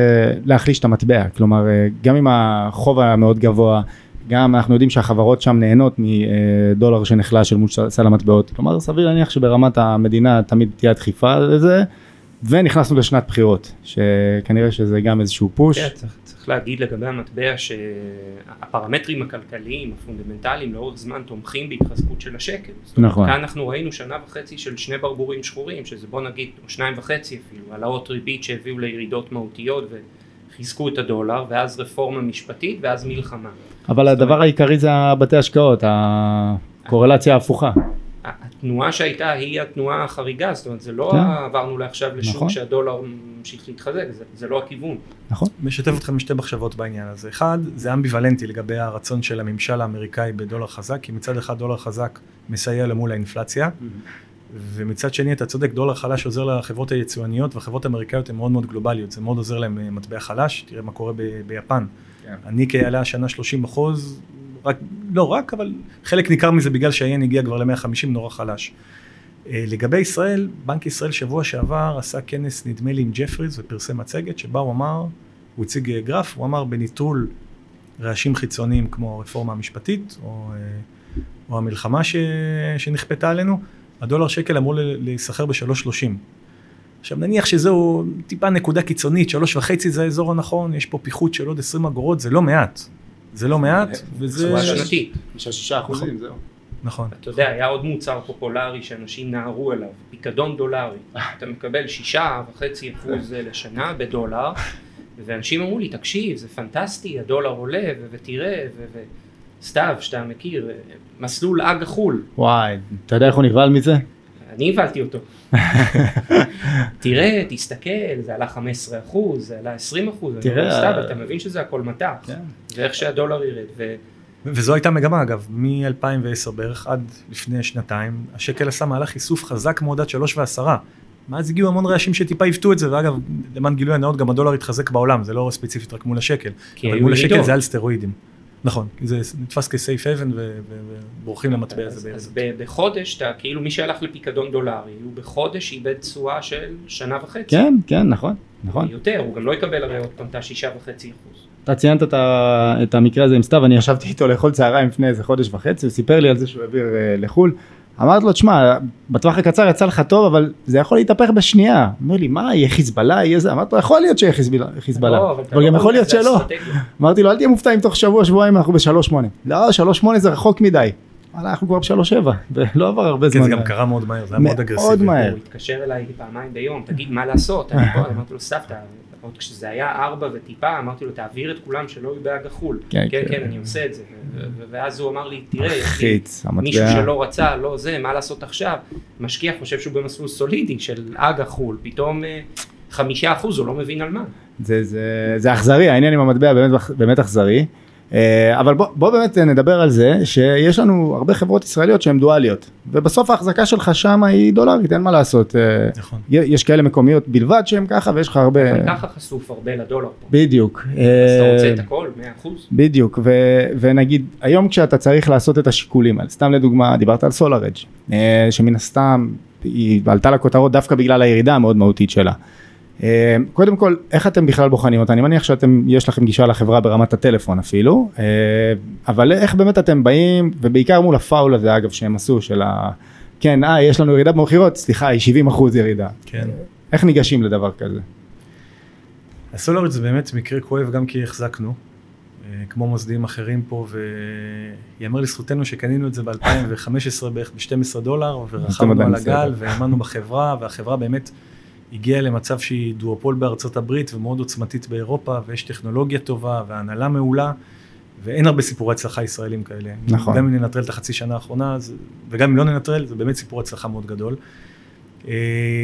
להחליש את המטבע, כלומר, אה, גם עם החוב המאוד גבוה, גם אנחנו יודעים שהחברות שם נהנות מדולר שנחלש אל מול סל המטבעות, כלומר, סביר להניח שברמת המדינה תמיד תהיה דחיפה לזה, ונכנסנו לשנת בחירות, שכנראה שזה גם איזשהו פוש. כן, צריך, להגיד לגבי המטבע שהפרמטרים הכלכליים הפונדמנטליים לאורך זמן תומכים בהתחזקות של השקל. אומרת, נכון. כאן אנחנו ראינו שנה וחצי של שני ברבורים שחורים, שזה בוא נגיד, או שניים וחצי אפילו, העלאות ריבית שהביאו לירידות מהותיות וחיזקו את הדולר, ואז רפורמה משפטית ואז מלחמה. אבל הדבר העיקרי זה הבתי השקעות, הקורלציה ההפוכה. התנועה שהייתה היא התנועה החריגה, זאת אומרת זה לא כן. עברנו לעכשיו לשוק נכון. שהדולר ממשיך להתחזק, זה, זה לא הכיוון. נכון? משתף אתכם בשתי מחשבות בעניין הזה. אחד, זה אמביוולנטי לגבי הרצון של הממשל האמריקאי בדולר חזק, כי מצד אחד דולר חזק מסייע למול האינפלציה, ומצד שני אתה צודק, דולר חלש עוזר לחברות היצואניות, והחברות האמריקאיות הן מאוד מאוד גלובליות, זה מאוד עוזר להם אה, מטבע חלש, תראה מה קורה ב- ביפן. כן. הניקי עלה השנה 30 אחוז, רק, לא רק, אבל חלק ניכר מזה בגלל שהיין הגיע כבר ל-150 נורא חלש. אה, לגבי ישראל, בנק ישראל שבוע שעבר עשה כנס נדמה לי עם ג'פריז ופרסם מצגת שבה הוא אמר, הוא הציג אה, גרף, הוא אמר בניטרול רעשים חיצוניים כמו הרפורמה המשפטית או, אה, או המלחמה ש, שנכפתה עלינו, הדולר שקל אמור להיסחר ב-3.30. עכשיו נניח שזהו טיפה נקודה קיצונית, שלוש וחצי זה האזור הנכון, יש פה פיחות של עוד 20 אגורות, זה לא מעט. זה לא מעט, וזה... תשואה שנתית. שישה אחוזים, זהו. נכון. אתה יודע, היה עוד מוצר פופולרי שאנשים נהרו אליו, פיקדון דולרי. אתה מקבל שישה וחצי אחוז לשנה בדולר, ואנשים אמרו לי, תקשיב, זה פנטסטי, הדולר עולה, ותראה, ו- סתיו, שאתה מכיר, מסלול אג"ח חו"ל, וואי, אתה יודע איך הוא נבהל מזה? אני הבנתי אותו. *laughs* תראה, תסתכל, זה עלה 15 אחוז, זה עלה 20 אחוז, תראה, סתיו, אה, אתה מבין שזה הכל מטח, כן. ואיך שהדולר ירד, ו- וזו הייתה מגמה אגב, מ-2010 בערך עד לפני שנתיים, השקל עשה מהלך איסוף חזק מאוד עד שלוש ועשרה. מאז הגיעו המון רעשים שטיפה עיוותו את זה, ואגב, למען גילוי הנאות, גם הדולר התחזק בעולם, זה לא ספציפית רק מול השקל. אבל מול השקל. זה על סטרואידים. נכון, זה נתפס כסייף אבן ובורחים למטבע הזה אז בחודש, אתה כאילו מי שהלך לפיקדון דולרי, הוא בחודש איבד תשואה של שנה וחצי. כן, כן, נכון, נכון. יותר, הוא גם לא יקבל הרי עוד פעם את השישה וחצי אחוז. אתה ציינת את, ה, את המקרה הזה עם סתיו, אני ישבתי איתו לאכול צהריים לפני איזה חודש וחצי, הוא סיפר לי על זה שהוא העביר אה, לחו"ל. אמרתי לו, תשמע, בטווח הקצר יצא לך טוב, אבל זה יכול להתהפך בשנייה. אומר לי, מה, יהיה חיזבאללה, יהיה זה? אמרתי לו, יכול להיות שיהיה חיזבאללה. לא, אבל לא גם יכול יודע, להיות שלא. אמרתי לו, אל תהיה מופתע אם תוך שבוע, שבועיים אנחנו בשלוש שמונה. לא, שלוש שמונה זה רחוק מדי. וואלה, אנחנו כבר בשלוש שבע, ולא עבר הרבה כן, זמן. זה גם קרה מאוד מהר, זה היה מאוד מאוד אגרסיבי. מהר. הוא התקשר אליי פעמיים ביום, תגיד מה לעשות, אני פה, אמרתי לו סבתא, עוד כשזה היה ארבע וטיפה, אמרתי לו תעביר את כולם שלא יהיו באג"ח חו"ל, כן, כן כן. כן אני עושה את זה, ואז הוא אמר לי תראה, מישהו. שלא רצה, לא זה, מה לעשות עכשיו, משקיע חושב שהוא במסלול סולידי של אג"ח חו"ל, פתאום אה, חמישה אחוז הוא לא מבין על מה, זה, אכזרי, העניין עם המטבע באמת אכזרי. אה, אבל בוא, בוא באמת נדבר על זה שיש לנו הרבה חברות ישראליות שהן דואליות ובסוף ההחזקה שלך שם היא דולרית אין מה לעשות אה, נכון. יש כאלה מקומיות בלבד שהן ככה ויש לך הרבה ככה חשוף הרבה לדולר פה, בדיוק אז אתה רוצה אה, את הכל, מאה אחוז, בדיוק ו, ונגיד היום כשאתה צריך לעשות את השיקולים האלה סתם לדוגמה דיברת על סולארג' אה, שמן הסתם היא עלתה לכותרות דווקא בגלל הירידה המאוד מהותית שלה. אה, קודם כל איך אתם בכלל בוחנים אותה אני מניח שאתם יש לכם גישה לחברה ברמת הטלפון אפילו אה, אבל איך באמת אתם באים ובעיקר מול הפאול הזה אגב שהם עשו של ה... כן אה יש לנו ירידה במכירות סליחה היא 70 אחוז ירידה כן. איך ניגשים לדבר כזה. הסולאריט זה באמת מקרה כואב גם כי החזקנו, אה, כמו מוסדיים אחרים פה, ויאמר לזכותנו שקנינו את זה ב-2015 בערך ב-12 דולר, ורכבנו על הגל. והאמנו בחברה, והחברה באמת הגיעה למצב שהיא דואופול בארצות הברית ומאוד עוצמתית באירופה, ויש טכנולוגיה טובה, והנהלה מעולה, ואין הרבה סיפורי הצלחה ישראלים כאלה. נכון. גם אם ננטרל את החצי שנה האחרונה, אז- וגם אם לא ננטרל, זה באמת סיפור הצלחה מאוד גדול. אה,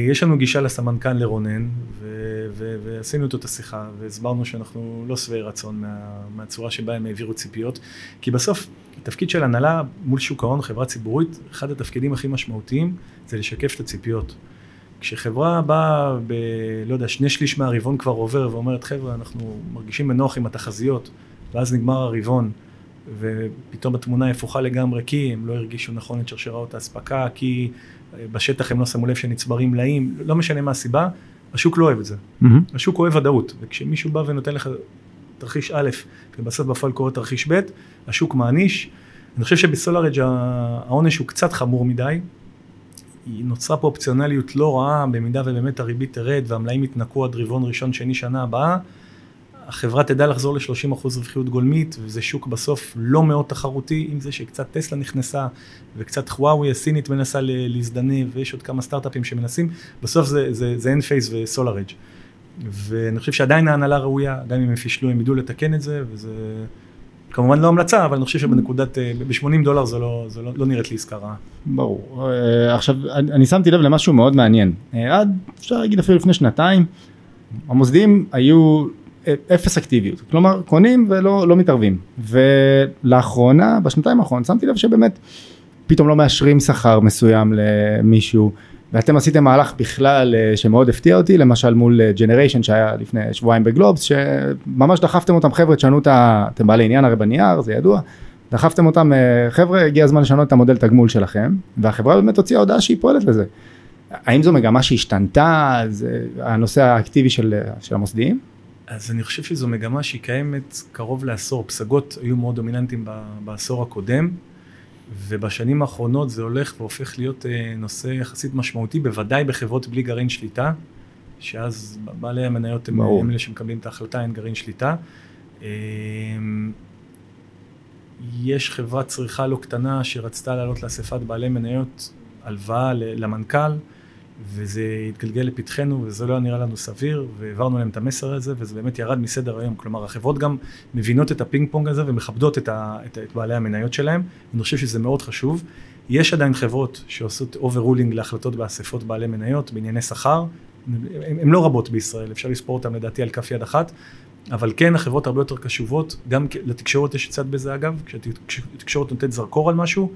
יש לנו גישה לסמנכ"ל לרונן, ו- ו- ועשינו איתו את השיחה, והסברנו שאנחנו לא שבעי רצון מה- מהצורה שבה הם העבירו ציפיות, כי בסוף, התפקיד של הנהלה מול שוק ההון, חברה ציבורית, אחד התפקידים הכי משמעותיים זה לשקף את הציפיות. כשחברה באה ב... לא יודע, שני שליש מהרבעון כבר עובר ואומרת, חבר'ה, אנחנו מרגישים בנוח עם התחזיות, ואז נגמר הרבעון, ופתאום התמונה הפוכה לגמרי, כי הם לא הרגישו נכון את שרשראות האספקה, כי אה, בשטח הם לא שמו לב שנצברים מלאים, לא משנה מה הסיבה, השוק לא אוהב את זה. השוק אוהב ודאות, וכשמישהו בא ונותן לך תרחיש א', ובסוף בפועל קורה תרחיש ב', השוק מעניש. אני חושב שבסולארג' העונש הוא קצת חמור מדי. נוצרה פה אופציונליות לא רעה, במידה ובאמת הריבית תרד והמלאים יתנקו עד רבעון ראשון, שני, שנה הבאה. החברה תדע לחזור ל-30% רווחיות גולמית, וזה שוק בסוף לא מאוד תחרותי, עם זה שקצת טסלה נכנסה, וקצת חוואוי הסינית מנסה להזדנב, ויש עוד כמה סטארט-אפים שמנסים, בסוף זה, זה, זה אין פייס וסולארג'. ואני חושב שעדיין ההנהלה ראויה, גם אם הם פישלו, הם ידעו לתקן את זה, וזה כמובן לא המלצה, אבל אני חושב שבנקודת, ב-80 דולר זה לא, זה לא, לא נראית לי עסקה רעה. ברור. אה, עכשיו, אני שמתי לב למשהו מאוד מעניין. אה, עד, אפשר להגיד אפילו לפני שנתיים, המוסדיים היו אה, אפס אקטיביות. כלומר, קונים ולא לא מתערבים. ולאחרונה, בשנתיים האחרונות, שמתי לב שבאמת פתאום לא מאשרים שכר מסוים למישהו. ואתם עשיתם מהלך בכלל אה, שמאוד הפתיע אותי, למשל מול ג'נריישן שהיה לפני שבועיים בגלובס, שממש דחפתם אותם, חבר'ה, תשנו את ה... אתם בעלי עניין הרי בנייר, זה ידוע. דחפתם אותם, אה, חבר'ה, הגיע הזמן לשנות את המודל תגמול שלכם, והחברה באמת הוציאה הודעה שהיא פועלת לזה. האם זו מגמה שהשתנתה, זה הנושא האקטיבי של, של המוסדיים? אז אני חושב שזו מגמה שהיא קיימת קרוב לעשור. פסגות היו מאוד דומיננטיים בעשור הקודם, ובשנים האחרונות זה הולך והופך להיות אה, נושא יחסית משמעותי, בוודאי בחברות בלי גרעין שליטה, שאז בעלי המניות הם ברור. אלה שמקבלים את ההחלטה, אין גרעין שליטה. אה, יש חברת צריכה לא קטנה שרצתה לעלות לאספת בעלי מניות הלוואה למנכ"ל, וזה התגלגל לפתחנו וזה לא נראה לנו סביר והעברנו להם את המסר הזה וזה באמת ירד מסדר היום. כלומר החברות גם מבינות את הפינג פונג הזה ומכבדות את, ה, את, את בעלי המניות שלהם. אני חושב שזה מאוד חשוב. יש עדיין חברות שעושות overruling להחלטות באספות בעלי מניות בענייני שכר. הן לא רבות בישראל, אפשר לספור אותן לדעתי על כף יד אחת. אבל כן, החברות הרבה יותר קשובות, גם לתקשורת יש צד בזה אגב, כשהתקשורת נותנת זרקור על משהו,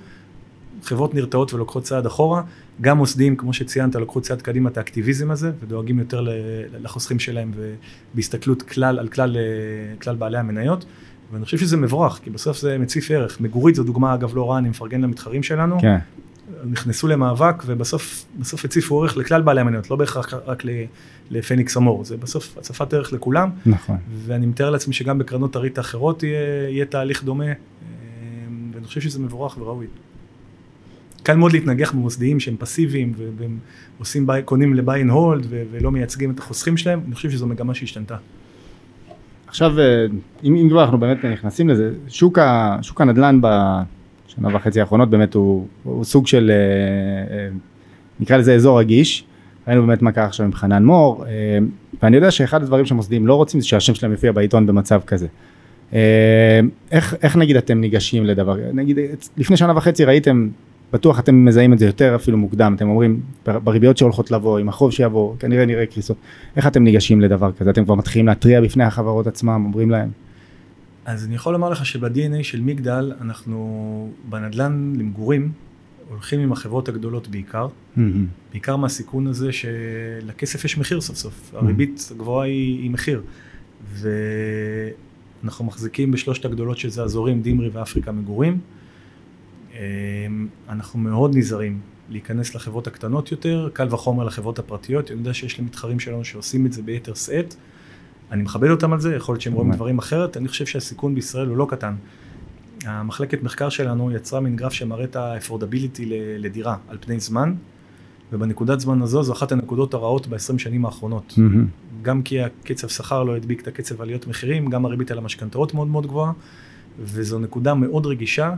חברות נרתעות ולוקחות צעד אחורה, גם מוסדיים, כמו שציינת, לקחו צעד קדימה את האקטיביזם הזה, ודואגים יותר לחוסכים שלהם ובהסתכלות כלל על כלל, כלל בעלי המניות. ואני חושב שזה מבורך, כי בסוף זה מציף ערך. מגורית זו דוגמה, אגב, לא רעה, אני מפרגן למתחרים שלנו. כן. נכנסו למאבק ובסוף בסוף הציפו ערך לכלל בעלי המניות, לא בהכרח רק לפניקס אמור, זה בסוף הצפת ערך לכולם. נכון. ואני מתאר לעצמי שגם בקרנות הריט האחרות יהיה, יהיה תהליך דומה, אה, ואני חושב שזה מבורך וראוי. קל מאוד להתנגח במוסדיים שהם פסיביים והם עושים, קונים ל-buy and hold ולא מייצגים את החוסכים שלהם, אני חושב שזו מגמה שהשתנתה. עכשיו, אה, אם, אם כבר אנחנו באמת נכנסים לזה, שוק, ה, שוק הנדל"ן בשנה וחצי האחרונות באמת הוא, הוא סוג של, אה, אה, נקרא לזה אזור רגיש. ראינו באמת מה קרה עכשיו עם חנן מור, ואני יודע שאחד הדברים שהמוסדים לא רוצים זה שהשם שלהם יופיע בעיתון במצב כזה. איך, איך נגיד אתם ניגשים לדבר, נגיד לפני שנה וחצי ראיתם בטוח אתם מזהים את זה יותר אפילו מוקדם, אתם אומרים בריביות שהולכות לבוא, עם החוב שיבוא, כנראה נראה קריסות. איך אתם ניגשים לדבר כזה? אתם כבר מתחילים להתריע בפני החברות עצמם, אומרים להם? אז אני יכול לומר לך שב-DNA של מגדל, אנחנו בנדל"ן למגורים, הולכים עם החברות הגדולות בעיקר, mm-hmm. בעיקר מהסיכון הזה שלכסף יש מחיר סוף סוף, mm-hmm. הריבית הגבוהה היא, היא מחיר. ואנחנו מחזיקים בשלושת הגדולות שזה אזורים, דימרי ואפריקה מגורים. אמ, אנחנו מאוד נזהרים להיכנס לחברות הקטנות יותר, קל וחומר לחברות הפרטיות, אני יודע שיש לי מתחרים שלנו שעושים את זה ביתר שאת, אני מכבד אותם על זה, יכול להיות שהם רואים דברים אחרת, אני חושב שהסיכון בישראל הוא לא קטן. המחלקת מחקר שלנו יצרה מין גרף שמראה את ה-affordability לדירה על פני זמן, ובנקודת זמן הזו זו אחת הנקודות הרעות ב-20 שנים האחרונות. Mm-hmm. גם כי הקצב שכר לא הדביק את הקצב עליות מחירים, גם הריבית על המשכנתאות מאוד מאוד גבוהה, וזו נקודה מאוד רגישה.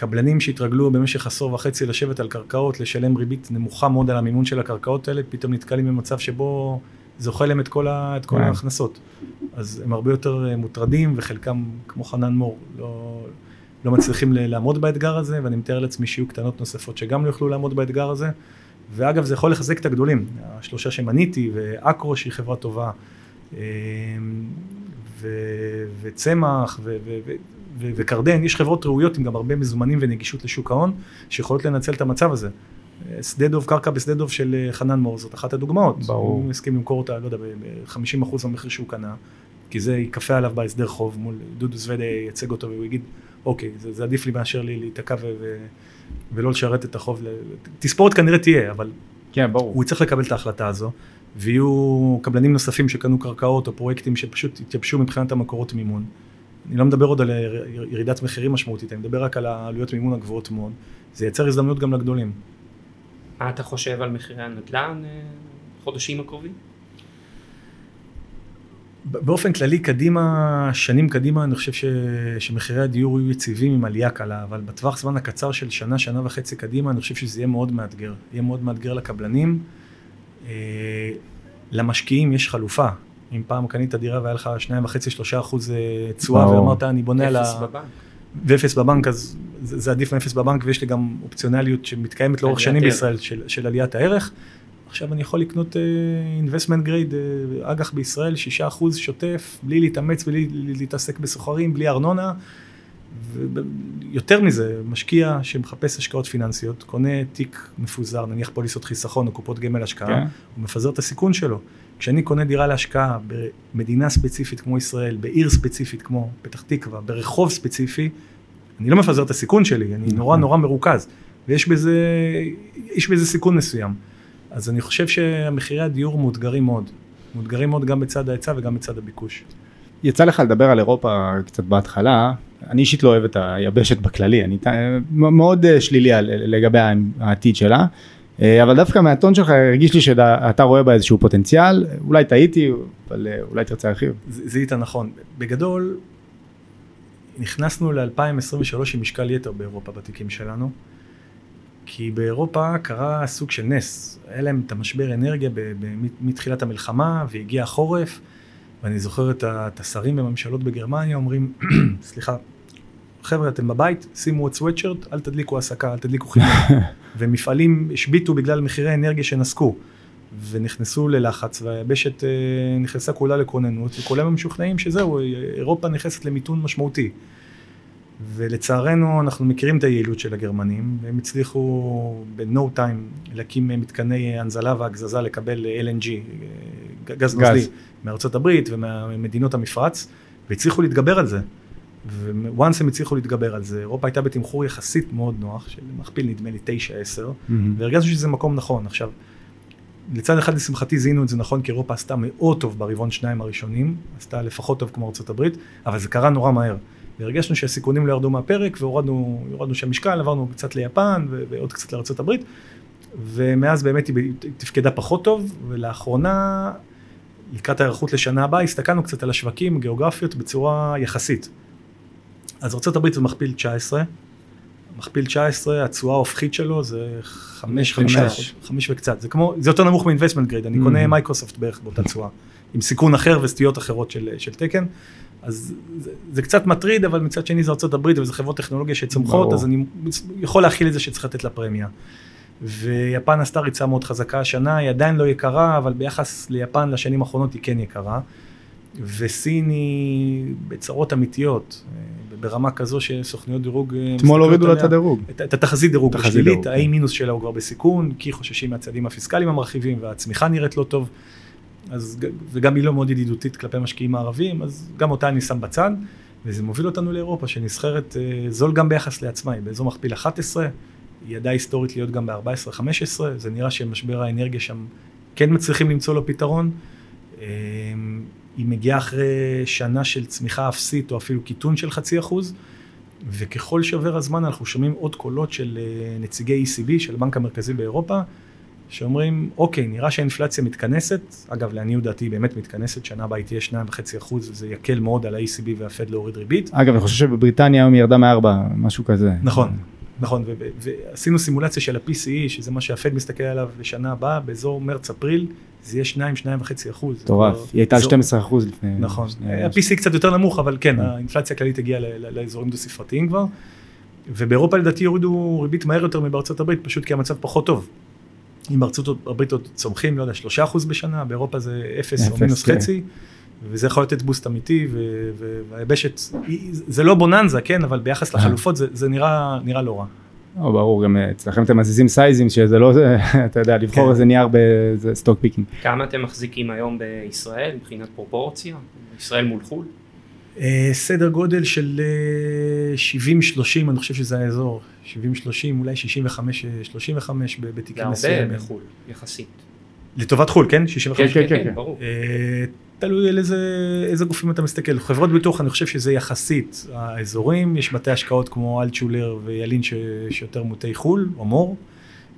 קבלנים שהתרגלו במשך עשור וחצי לשבת על קרקעות, לשלם ריבית נמוכה מאוד על המימון של הקרקעות האלה, פתאום נתקלים במצב שבו זוכה להם את כל, ה, את כל. כן. ההכנסות. אז הם הרבה יותר אה, מוטרדים, וחלקם, כמו חנן מור, לא, לא מצליחים לעמוד באתגר הזה, ואני מתאר לעצמי שיהיו קטנות נוספות שגם לא יוכלו לעמוד באתגר הזה. ואגב, זה יכול לחזק את הגדולים, השלושה שמניתי, ואקרו שהיא חברה טובה, אה, וצמח, וקרדן, יש חברות ראויות עם גם הרבה מזומנים ונגישות לשוק ההון, שיכולות לנצל את המצב הזה. שדה דוב, קרקע בשדה דוב של אה, חנן מור, זאת אחת הדוגמאות. ברור. הוא הסכים למכור אותה, לא יודע, ב-50% במחיר שהוא קנה, כי זה ייכפה עליו בהסדר חוב, מול דודו זוודה ייצג אותו והוא יגיד, אוקיי, זה, זה עדיף לי מאשר לי להיתקע ו- ו- ולא לשרת את החוב. תספורת כנראה תהיה, אבל כן, ברור. הוא יצטרך לקבל את ההחלטה הזו, ויהיו קבלנים נוספים שקנו קרקעות או פרויקטים שפשוט התייבשו מבחינת המקורות מימון. אני לא מדבר עוד על ירידת מחירים משמעותית, אני מדבר רק על העלויות מימון הגבוהות מאוד. זה ייצר הזדמנות גם לגדולים. מה אתה חושב על מחירי הנדל"ן אה, חודשים הקרובים? באופן כללי, קדימה, שנים קדימה, אני חושב ש, שמחירי הדיור יהיו יציבים עם עלייה קלה, אבל בטווח זמן הקצר של שנה, שנה וחצי קדימה, אני חושב שזה יהיה מאוד מאתגר. יהיה מאוד מאתגר לקבלנים. אה, למשקיעים יש חלופה. אם פעם קנית דירה והיה לך שניים וחצי, שלושה אחוז אה, תשואה, ואמרת, אני בונה על ה... אפס בבנק. ואפס בבנק, אז זה, זה עדיף מאפס בבנק, ויש לי גם אופציונליות שמתקיימת לאורך שנים בישראל של, של עליית הערך. עכשיו אני יכול לקנות uh, investment grade, uh, אג"ח בישראל, שישה אחוז שוטף, בלי להתאמץ, בלי להתעסק בסוחרים, בלי ארנונה. ויותר מזה, משקיע שמחפש השקעות פיננסיות, קונה תיק מפוזר, נניח פוליסות חיסכון או קופות גמל השקעה, כן. הוא מפזר את הסיכון שלו. כשאני קונה דירה להשקעה במדינה ספציפית כמו ישראל, בעיר ספציפית כמו פתח תקווה, ברחוב ספציפי, אני לא מפזר את הסיכון שלי, אני נורא נורא מרוכז, ויש בזה, יש בזה סיכון מסוים. אז אני חושב שמחירי הדיור מאותגרים מאוד, מאותגרים מאוד גם בצד ההיצע וגם בצד הביקוש. יצא לך לדבר על אירופה קצת בהתחלה, אני אישית לא אוהב את היבשת בכללי, אני מאוד אה, שלילי לגבי העתיד שלה. אה, אבל דווקא מהטון שלך הרגיש לי שאתה רואה בה איזשהו פוטנציאל, אולי טעיתי, אבל אה, אולי תרצה להרחיב. זיהית נכון. בגדול, נכנסנו ל-2023 עם משקל יתר באירופה בתיקים שלנו, כי באירופה קרה סוג של נס. היה להם את המשבר אנרגיה מתחילת המלחמה, והגיע החורף, ואני זוכר את השרים בממשלות בגרמניה אומרים, *clears throat* סליחה, חבר'ה, אתם בבית, שימו את סוואטשרט, אל תדליקו הסקה, אל תדליקו חימום. *laughs* ומפעלים השביתו בגלל מחירי אנרגיה שנסקו. ונכנסו ללחץ, והיבשת אה, נכנסה כולה לכוננות, וכולם הם משוכנעים שזהו, אירופה נכנסת למיתון משמעותי. ולצערנו אנחנו מכירים את היעילות של הגרמנים, הם הצליחו ב-no time להקים מתקני הנזלה והגזזה לקבל LNG, גז גז. נוזלי, מארצות הברית וממדינות המפרץ, והצליחו להתגבר על זה. וואנס הם הצליחו להתגבר על זה, אירופה הייתה בתמחור יחסית מאוד נוח, של מכפיל נדמה לי 9-10, והרגשנו שזה מקום נכון. עכשיו, לצד אחד לשמחתי זיהינו את זה נכון, כי אירופה עשתה מאוד טוב ברבעון שניים הראשונים, עשתה לפחות טוב כמו ארה"ב, אבל זה קרה נורא מהר. והרגשנו שהסיכונים לא ירדו מהפרק, והורדנו הורדנו שם משקל, עברנו קצת ליפן ועוד קצת לארה"ב, ומאז באמת היא תפקדה פחות טוב, ולאחרונה, לקראת ההיערכות לשנה הבאה, הסתכלנו קצת על השווקים, גיאוגרפיות, בצורה יחסית. אז ארה"ב זה מכפיל 19, מכפיל 19, התשואה ההופכית שלו זה 5, 5, חמש. 5 וקצת, זה כמו, זה יותר נמוך מ-investment grade, אני קונה Mhm. מייקרוסופט בערך באותה תשואה, עם סיכון אחר וסטיות אחרות של, של תקן, אז זה, זה קצת מטריד, אבל מצד שני זה ארה"ב וזה חברות טכנולוגיה שצומחות. אז אני יכול להכיל את זה שצריך לתת לה פרמיה. ויפן עשתה ריצה מאוד חזקה השנה, היא עדיין לא יקרה, אבל ביחס ליפן לשנים האחרונות היא כן יקרה. וסין היא בצרות אמיתיות, ברמה כזו שסוכניות דירוג... אה, אתמול הורידו לה את. הדירוג. את, את התחזית דירוג השלילית, דירוג, ה-A כן. מינוס שלה הוא כבר בסיכון, כי חוששים מהצעדים הפיסקליים המרחיבים והצמיחה נראית לא טוב, אז, וגם היא לא מאוד ידידותית כלפי משקיעים הערבים, אז גם אותה אני שם בצד, וזה מוביל אותנו לאירופה שנסחרת אה, זול גם ביחס לעצמה, היא באזור מכפיל 11, היא ידעה היסטורית להיות גם ב-14-15, זה נראה שמשבר האנרגיה שם כן מצליחים למצוא לו פתרון. היא מגיעה אחרי שנה של צמיחה אפסית או אפילו קיטון של חצי אחוז, וככל שעובר הזמן אנחנו שומעים עוד קולות של אה, נציגי ECB, של הבנק המרכזי באירופה, שאומרים, אוקיי, נראה שהאינפלציה מתכנסת, אגב, לעניות דעתי היא באמת מתכנסת, שנה הבאה היא תהיה 2.5 אחוז, וזה יקל מאוד על ה-ECB והפד להוריד ריבית. אגב, אני חושב שבבריטניה היום היא ירדה מארבע, משהו כזה. נכון, נכון, ועשינו סימולציה של ה-PCE, שזה מה שהפד מסתכל עליו לשנה הבאה, באזור מרץ-אפריל, זה יהיה 2-2.5 אחוז. זה מטורף. היא הייתה על זו- 12 אחוז לפני... נכון, שנייה. ה-PC קצת יותר נמוך, אבל כן, כן. האינפלציה הכללית הגיעה לאזורים דו-ספרתיים כבר, ובאירופה לדעתי יורידו ריבית מהר יותר מבארצות הברית, פשוט כי המצב פחות טוב. אם בארצות הברית עוד צומחים, לא יודע, 3% בשנה, באירופה זה 0 או מינוס כן. וזה יכול לתת boost אמיתי, ו- ו- והיבשת, זה לא בוננזה, כן, אבל ביחס אה. לחלופות זה זה נראה נראה לא רע. או, ברור, גם אה, אצלכם אתם מזיזים size ים, שזה לא, זה, *laughs* אתה יודע, לבחור כן. איזה נייר באיזה stock picking. כמה אתם מחזיקים היום בישראל מבחינת פרופורציה? ישראל מול חו"ל? אה, סדר גודל של אה, 70-30, אני חושב שזה האזור, 70-30, אולי 65-35 ב- זה בתיקים הרבה מסוימים. בחו"ל, יחסית. לטובת חו"ל, כן? 65? כן, כן, כן. ברור. תלוי על איזה, איזה גופים אתה מסתכל. חברות ביטוח, אני חושב שזה יחסית האזורים, יש בתי השקעות כמו אלטשולר וילין ש- שיותר מוטי חו"ל, או מור,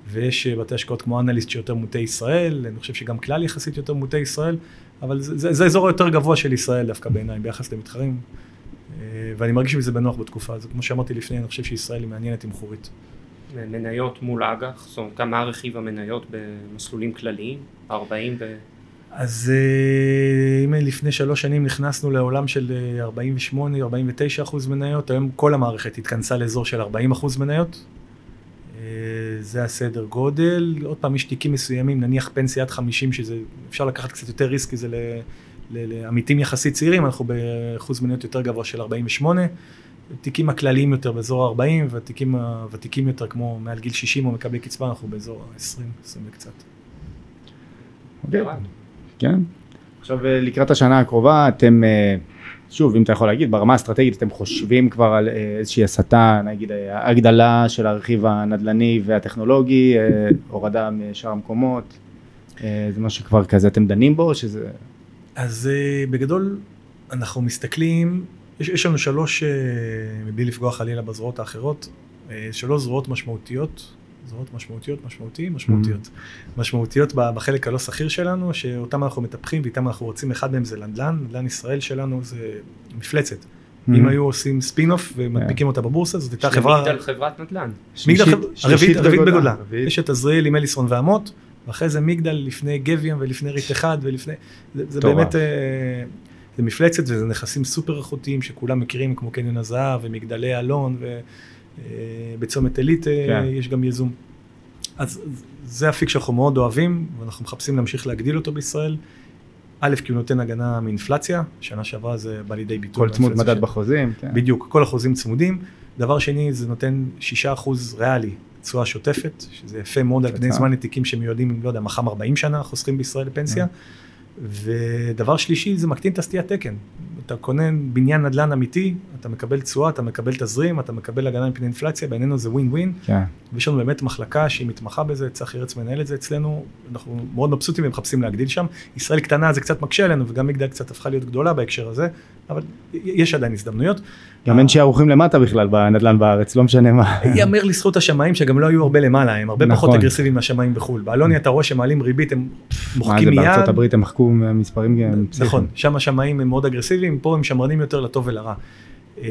ויש בתי השקעות כמו אנליסט שיותר מוטי ישראל, אני חושב שגם כלל יחסית יותר מוטי ישראל, אבל זה, זה, זה האזור היותר גבוה של ישראל דווקא בעיניי, ביחס למתחרים. אה, ואני מרגיש בזה בנוח בתקופה הזו. כמו שאמרתי לפני, אני חושב שישראל היא מעניינת תמחורית. מניות מול אג"ח, זאת אומרת, כמה רכיב המניות במסלולים כלליים? 40 ו... אז אה, אם לפני שלוש שנים נכנסנו לעולם של 48-49 אחוז מניות, היום כל המערכת התכנסה לאזור של 40 אחוז מניות. אה, זה הסדר גודל. עוד פעם, יש תיקים מסוימים, נניח פנסיית 50, שזה אפשר לקחת קצת יותר ריסק, כי זה לעמיתים יחסית צעירים, אנחנו באחוז מניות יותר גבוה של 48. תיקים הכלליים יותר באזור ה-40, והתיקים הוותיקים יותר, כמו מעל גיל 60 או מקבלי קצבה, אנחנו באזור ה-20, 20 וקצת. אוקיי. כן. עכשיו אה, לקראת השנה הקרובה אתם, אה, שוב אם אתה יכול להגיד, ברמה האסטרטגית אתם חושבים כבר על אה, איזושהי הסטה, נגיד הגדלה של הרכיב הנדל"ני והטכנולוגי, הורדה משאר המקומות, זה משהו שכבר כזה אתם דנים בו, או שזה... אז בגדול אנחנו מסתכלים, יש, יש לנו שלוש, מבלי לפגוע חלילה בזרועות האחרות, שלוש זרועות משמעותיות, זרועות משמעותיות, משמעותי, משמעותיות, משמעותיות ב- בחלק הלא שכיר שלנו, שאותם אנחנו מטפחים ואיתם אנחנו רוצים, אחד מהם זה נדל"ן, נדל"ן ישראל שלנו זה מפלצת. אם היו עושים ספין אוף ומדביקים אותה בבורסה, זאת הייתה חברה... מגדל חברת נדל"ן. מגדל חברה, שלישית הרביעית בגודלה. יש את עזריאל עם אליסון ואמות, ואחרי זה מגדל לפני גביאם ולפני ריט אחד ולפני... זה, זה. באמת... אה, זה מפלצת וזה נכסים סופר איכותיים שכולם מכירים כמו קניון הזהב ומגדלי אלון ובצומת עילית אה, כן. יש גם יזום. אז זה אפיק שאנחנו מאוד אוהבים ואנחנו מחפשים להמשיך להגדיל אותו בישראל. א', כי הוא נותן הגנה מאינפלציה, שנה שעברה זה בא לידי ביטוי. כל צמוד מדד של- בחוזים. כן. בדיוק, כל החוזים צמודים. דבר שני, זה נותן 6% ריאלי, תשואה שוטפת, שזה יפה מאוד על פני. זמן עתיקים שמיועדים, לא יודע, מחר 40 שנה חוסכים בישראל לפנסיה. ודבר שלישי, זה מקטין את הסטיית תקן. אתה קונה בניין נדל"ן אמיתי, אתה מקבל תשואה, אתה מקבל תזרים, אתה מקבל הגנה מפני אינפלציה, בעינינו זה ווין ווין. כן. ויש לנו באמת מחלקה שהיא מתמחה בזה, צחי ארץ מנהל את זה אצלנו, אנחנו מאוד מבסוטים ומחפשים להגדיל שם. ישראל קטנה זה קצת מקשה עלינו, וגם מגדל קצת הפכה להיות גדולה בהקשר הזה, אבל יש עדיין הזדמנויות. גם אין שערוכים למטה בכלל בנדל"ן בארץ, לא משנה מה. ייאמר לזכות השמאים שגם לא היו הרבה למעלה, הם הרבה פחות נכון. אגרסיביים מהשמאים בחו"ל. באלוני אתה רואה שמעלים ריבית, הם מה זה מוחקים מיד. בארצות הברית הם מחקו מספרים. נכון, שם השמאים הם מאוד אגרסיביים, פה הם שמרנים יותר לטוב ולרע. אה,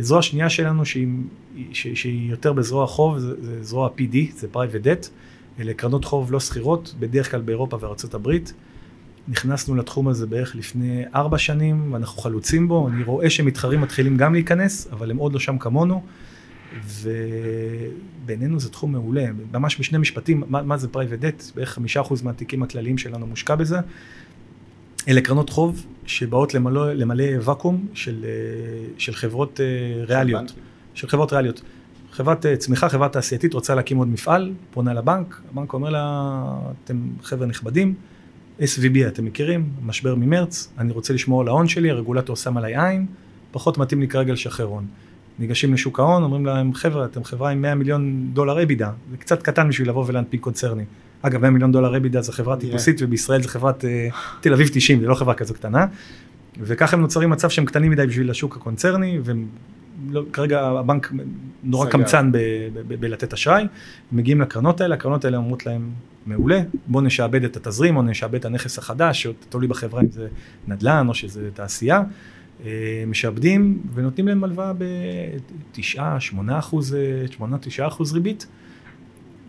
זרוע שנייה שלנו שהיא, יותר בזרוע חוב, זה, זה זרוע PD, זה private debt, אלה קרנות חוב לא סחירות, בדרך כלל באירופה וארצות הברית. נכנסנו לתחום הזה בערך לפני ארבע שנים, ואנחנו חלוצים בו, אני רואה שמתחרים מתחילים גם להיכנס, אבל הם עוד לא שם כמונו, ובינינו זה תחום מעולה, ממש בשני משפטים, מה, מה זה private debt, בערך חמישה אחוז מהתיקים הכלליים שלנו מושקע בזה. אלה קרנות חוב שבאות למלא, למלא ואקום של, אה, של חברות אה, ריאליות, של חברות ריאליות. חברת אה, צמיחה, חברה תעשייתית רוצה להקים עוד מפעל, פונה לבנק, הבנק אומר לה, אתם חבר'ה נכבדים, SVB אתם מכירים, משבר ממרץ, אני רוצה לשמור על ההון שלי, הרגולטור שם עליי עין, פחות מתאים לי כרגע לשחרר הון. ניגשים לשוק ההון, אומרים להם, חבר'ה, אתם חברה עם 100 מיליון דולר אבידה, זה קצת קטן בשביל לבוא ולהנפיק קונצרני. אגב, 100 מיליון דולר אבידה זה חברה טיפוסית, ובישראל זה חברת אה, תל אביב 90, זה לא חברה כזו קטנה. וככה הם נוצרים מצב שהם קטנים מדי בשביל השוק הקונצרני, וכרגע הבנק נורא סגר. קמצן בלתת אשראי, מגיעים לקרנות האלה, הקרנות האלה אומרות להם, מעולה, בואו נשעבד את התזרים או נשעבד את הנכס החדש, או תלוי בחברה אם זה נדל"ן או שזה תעשייה, אה, משעבדים ונותנים להם הלוואה ב-9, 8 אחוז, 8, 9 אחוז ריבית.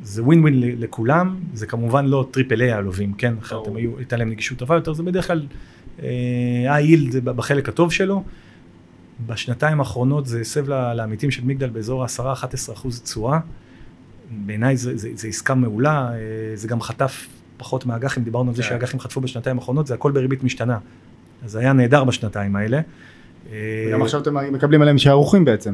זה ווין ווין לכולם, זה כמובן לא triple A הלווים, כן? אחרת ברור. הם היו, הייתה להם נגישות טובה יותר, זה בדרך כלל, ה-yield זה בחלק הטוב שלו. בשנתיים האחרונות זה הסב לעמיתים של מגדל באזור ה-10-11 אחוז תשואה. בעיניי זה עסקה מעולה, אה, זה גם חטף פחות מהאג"חים, דיברנו על זה כן. שהאג"חים חטפו בשנתיים האחרונות, זה הכל בריבית משתנה. אז זה היה נהדר בשנתיים האלה. אה, גם עכשיו אתם מקבלים עליהם שערוכים בעצם.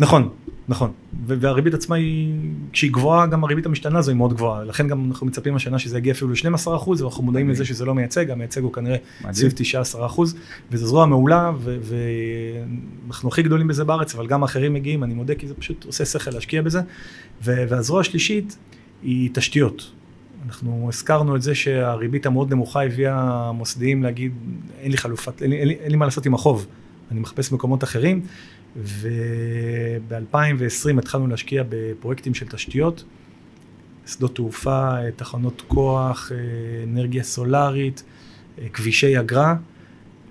נכון, נכון. והריבית עצמה היא, כשהיא גבוהה, גם הריבית המשתנה הזו היא מאוד גבוהה. לכן גם אנחנו מצפים השנה שזה יגיע אפילו ל-12 אחוז, ואנחנו מודעים. לזה שזה לא מייצג, המייצג הוא כנראה. סביב 19 אחוז, וזו זרוע מעולה, ואנחנו הכי גדולים בזה בארץ, אבל גם האחרים מגיעים, אני מודה, כי זה פשוט עושה שכל להשקיע בזה. והזרוע השלישית היא תשתיות. אנחנו הזכרנו את זה שהריבית המאוד נמוכה הביאה המוסדיים להגיד, אין לי חלופת, אין לי, אין לי, אין לי מה לעשות עם החוב, אני מחפש מקומות אחרים. וב-2020 התחלנו להשקיע בפרויקטים של תשתיות, שדות תעופה, תחנות כוח, אנרגיה סולארית, כבישי אגרה.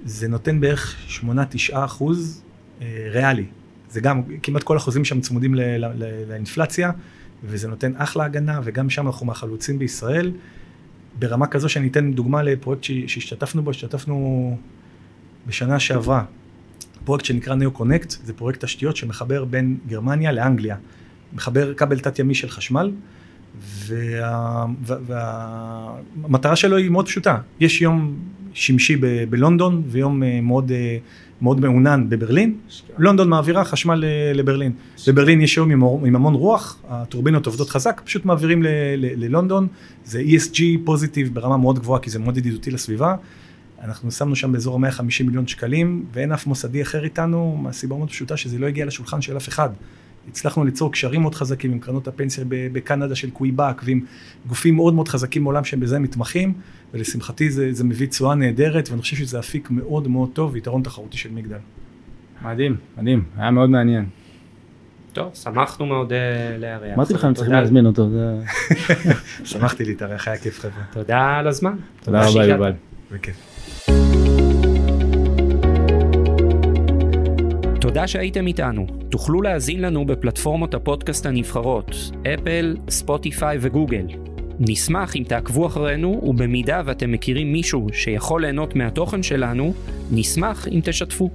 זה נותן בערך 8-9 אחוז אה, ריאלי. זה גם, כמעט כל החוזים שם צמודים ל- ל- ל- לאינפלציה, וזה נותן אחלה הגנה, וגם שם אנחנו מהחלוצים בישראל. ברמה כזו שאני אתן דוגמה לפרויקט שהשתתפנו בו, השתתפנו בשנה שעברה. פרויקט שנקרא נאו קונקט, זה פרויקט תשתיות שמחבר בין גרמניה לאנגליה. מחבר כבל תת-ימי של חשמל, וה- וה- והמטרה שלו היא מאוד פשוטה. יש יום שמשי ב- בלונדון ויום אה, מאוד, אה, מאוד מעונן בברלין. לונדון מעבירה חשמל אה, לברלין. בברלין יש יום עם, עם המון רוח, הטורבינות עובדות חזק, פשוט מעבירים ל- ל- ללונדון. זה ESG פוזיטיב ברמה מאוד גבוהה, כי זה מאוד ידידותי לסביבה. אנחנו שמנו שם באזור ה-150 מיליון שקלים, ואין אף מוסדי אחר איתנו, מהסיבה מאוד פשוטה שזה לא הגיע לשולחן של אף אחד. הצלחנו ליצור קשרים מאוד חזקים עם קרנות הפנסיה בקנדה של קוויבק, ועם גופים מאוד מאוד חזקים בעולם שהם בזה מתמחים, ולשמחתי זה, זה מביא תשואה נהדרת, ואני חושב שזה אפיק מאוד מאוד טוב ויתרון תחרותי של מגדל. מדהים, מדהים, היה מאוד מעניין. טוב, שמחנו מאוד אה, לארח. אמרתי לך, הם צריכים תודה- להזמין אותו. *laughs* שמחתי להתארח, היה כיף חבר'ה. תודה על הזמן. תודה רבה. יובל. בכיף. תודה שהייתם איתנו. תוכלו להאזין לנו בפלטפורמות הפודקאסט הנבחרות, אפל, ספוטיפיי וגוגל. נשמח אם תעקבו אחרינו, ובמידה ואתם מכירים מישהו שיכול ליהנות מהתוכן שלנו, נשמח אם תשתפו.